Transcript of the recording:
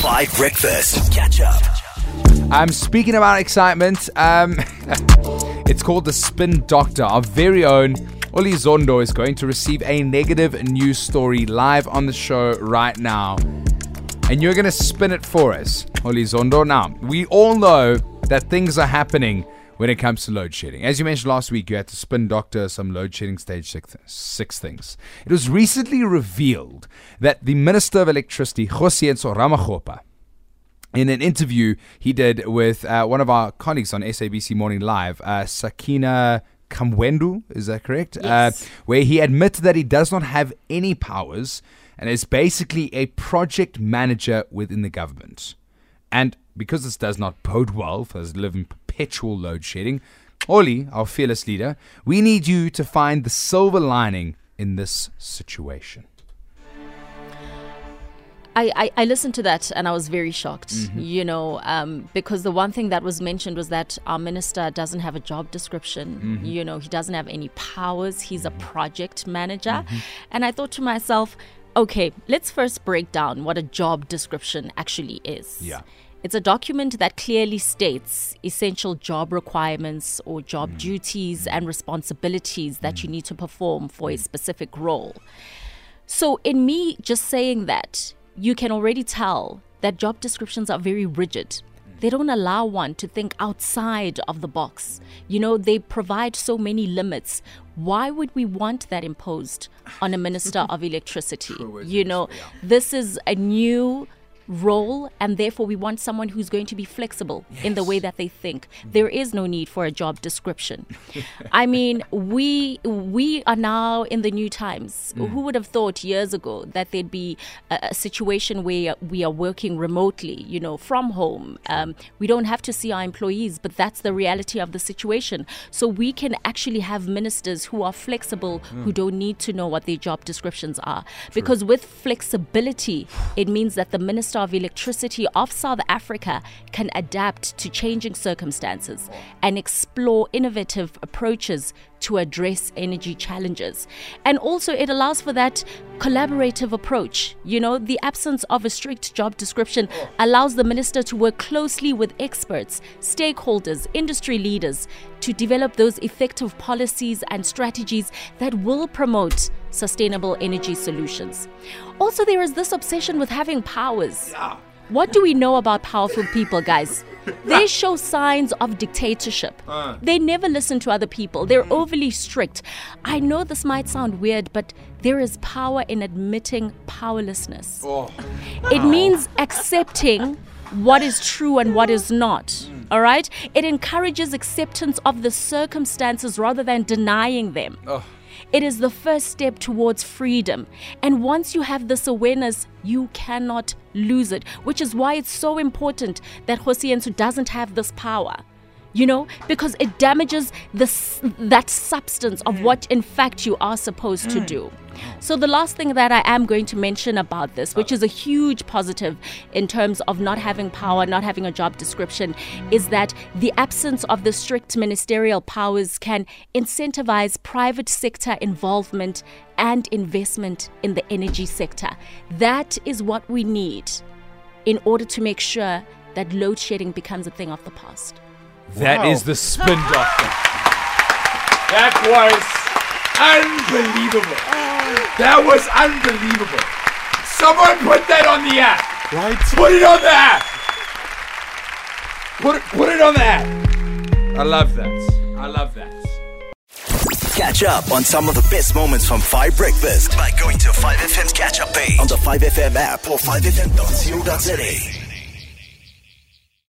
5 Breakfast. Catch up. I'm speaking about excitement. Um, it's called the Spin Doctor. Our very own Xoli Zondo is going to receive a negative news story live on the show right now. And you're going to spin it for us, Xoli Zondo. Now, we all know that things are happening when it comes to load shedding. As you mentioned last week, you had to spin doctor some load shedding stage six, six things. It was recently revealed that the Minister of Electricity, Kgosientsho Ramokgopa, in an interview he did with uh, one of our colleagues on SABC Morning Live, uh, Sakina Kamwendo, is that correct? Yes. Uh, where he admits that he does not have any powers and is basically a project manager within the government. And because this does not bode well for us living perpetual load shedding, Xoli, our fearless leader, we need you to find the silver lining in this situation. I, I, I listened to that and I was very shocked, mm-hmm. you know, um, because the one thing that was mentioned was that our minister doesn't have a job description. Mm-hmm. You know, he doesn't have any powers. He's a mm-hmm. project manager. And I thought to myself, okay, let's first break down what a job description actually is. Yeah. It's a document that clearly states essential job requirements or job duties and responsibilities that you need to perform for a specific role. So, in me just saying that, you can already tell that job descriptions are very rigid. They don't allow one to think outside of the box. You know, they provide so many limits. Why would we want that imposed on a minister of electricity? You know, this is a new role and therefore we want someone who's going to be flexible in the way that they think. There is no need for a job description. I mean we we are now in the new times. Who would have thought years ago that there'd be a, a situation where we are working remotely you know from home? Um, we don't have to see our employees but that's the reality of the situation. So we can actually have ministers who are flexible who don't need to know what their job descriptions are. Because with flexibility it means that the minister of electricity of south africa can adapt to changing circumstances and explore innovative approaches to address energy challenges. And also, it allows for that collaborative approach. You know, the absence of a strict job description allows the minister to work closely with experts, stakeholders, industry leaders to develop those effective policies and strategies that will promote sustainable energy solutions. Also, there is this obsession with having powers. What do we know about powerful people, guys? They show signs of dictatorship. Uh. They never listen to other people. They're mm-hmm. overly strict. I know this might sound weird, but there is power in admitting powerlessness. Oh. It means accepting what is true and what is not. Mm. All right? It encourages acceptance of the circumstances rather than denying them. Oh. It is the first step towards freedom. And once you have this awareness, you cannot lose it, which is why it's so important that Kgosientsho doesn't have this power. You know, because it damages this that substance of mm. what in fact you are supposed to mm. do. So the last thing that I am going to mention about this, which uh. is a huge positive in terms of not having power, not having a job description, is that the absence of the strict ministerial powers can incentivize private sector involvement and investment in the energy sector. That is what we need in order to make sure that load shedding becomes a thing of the past. That Wow. is the spin doctor. That was unbelievable. That was unbelievable. Someone put that on the app. Right? Put it on the app. Put it, put it on the app. I love that. I love that. Catch up on some of the best moments from 5 Breakfast by going to 5FM's catch up page on the 5FM app or 5FM.co.za.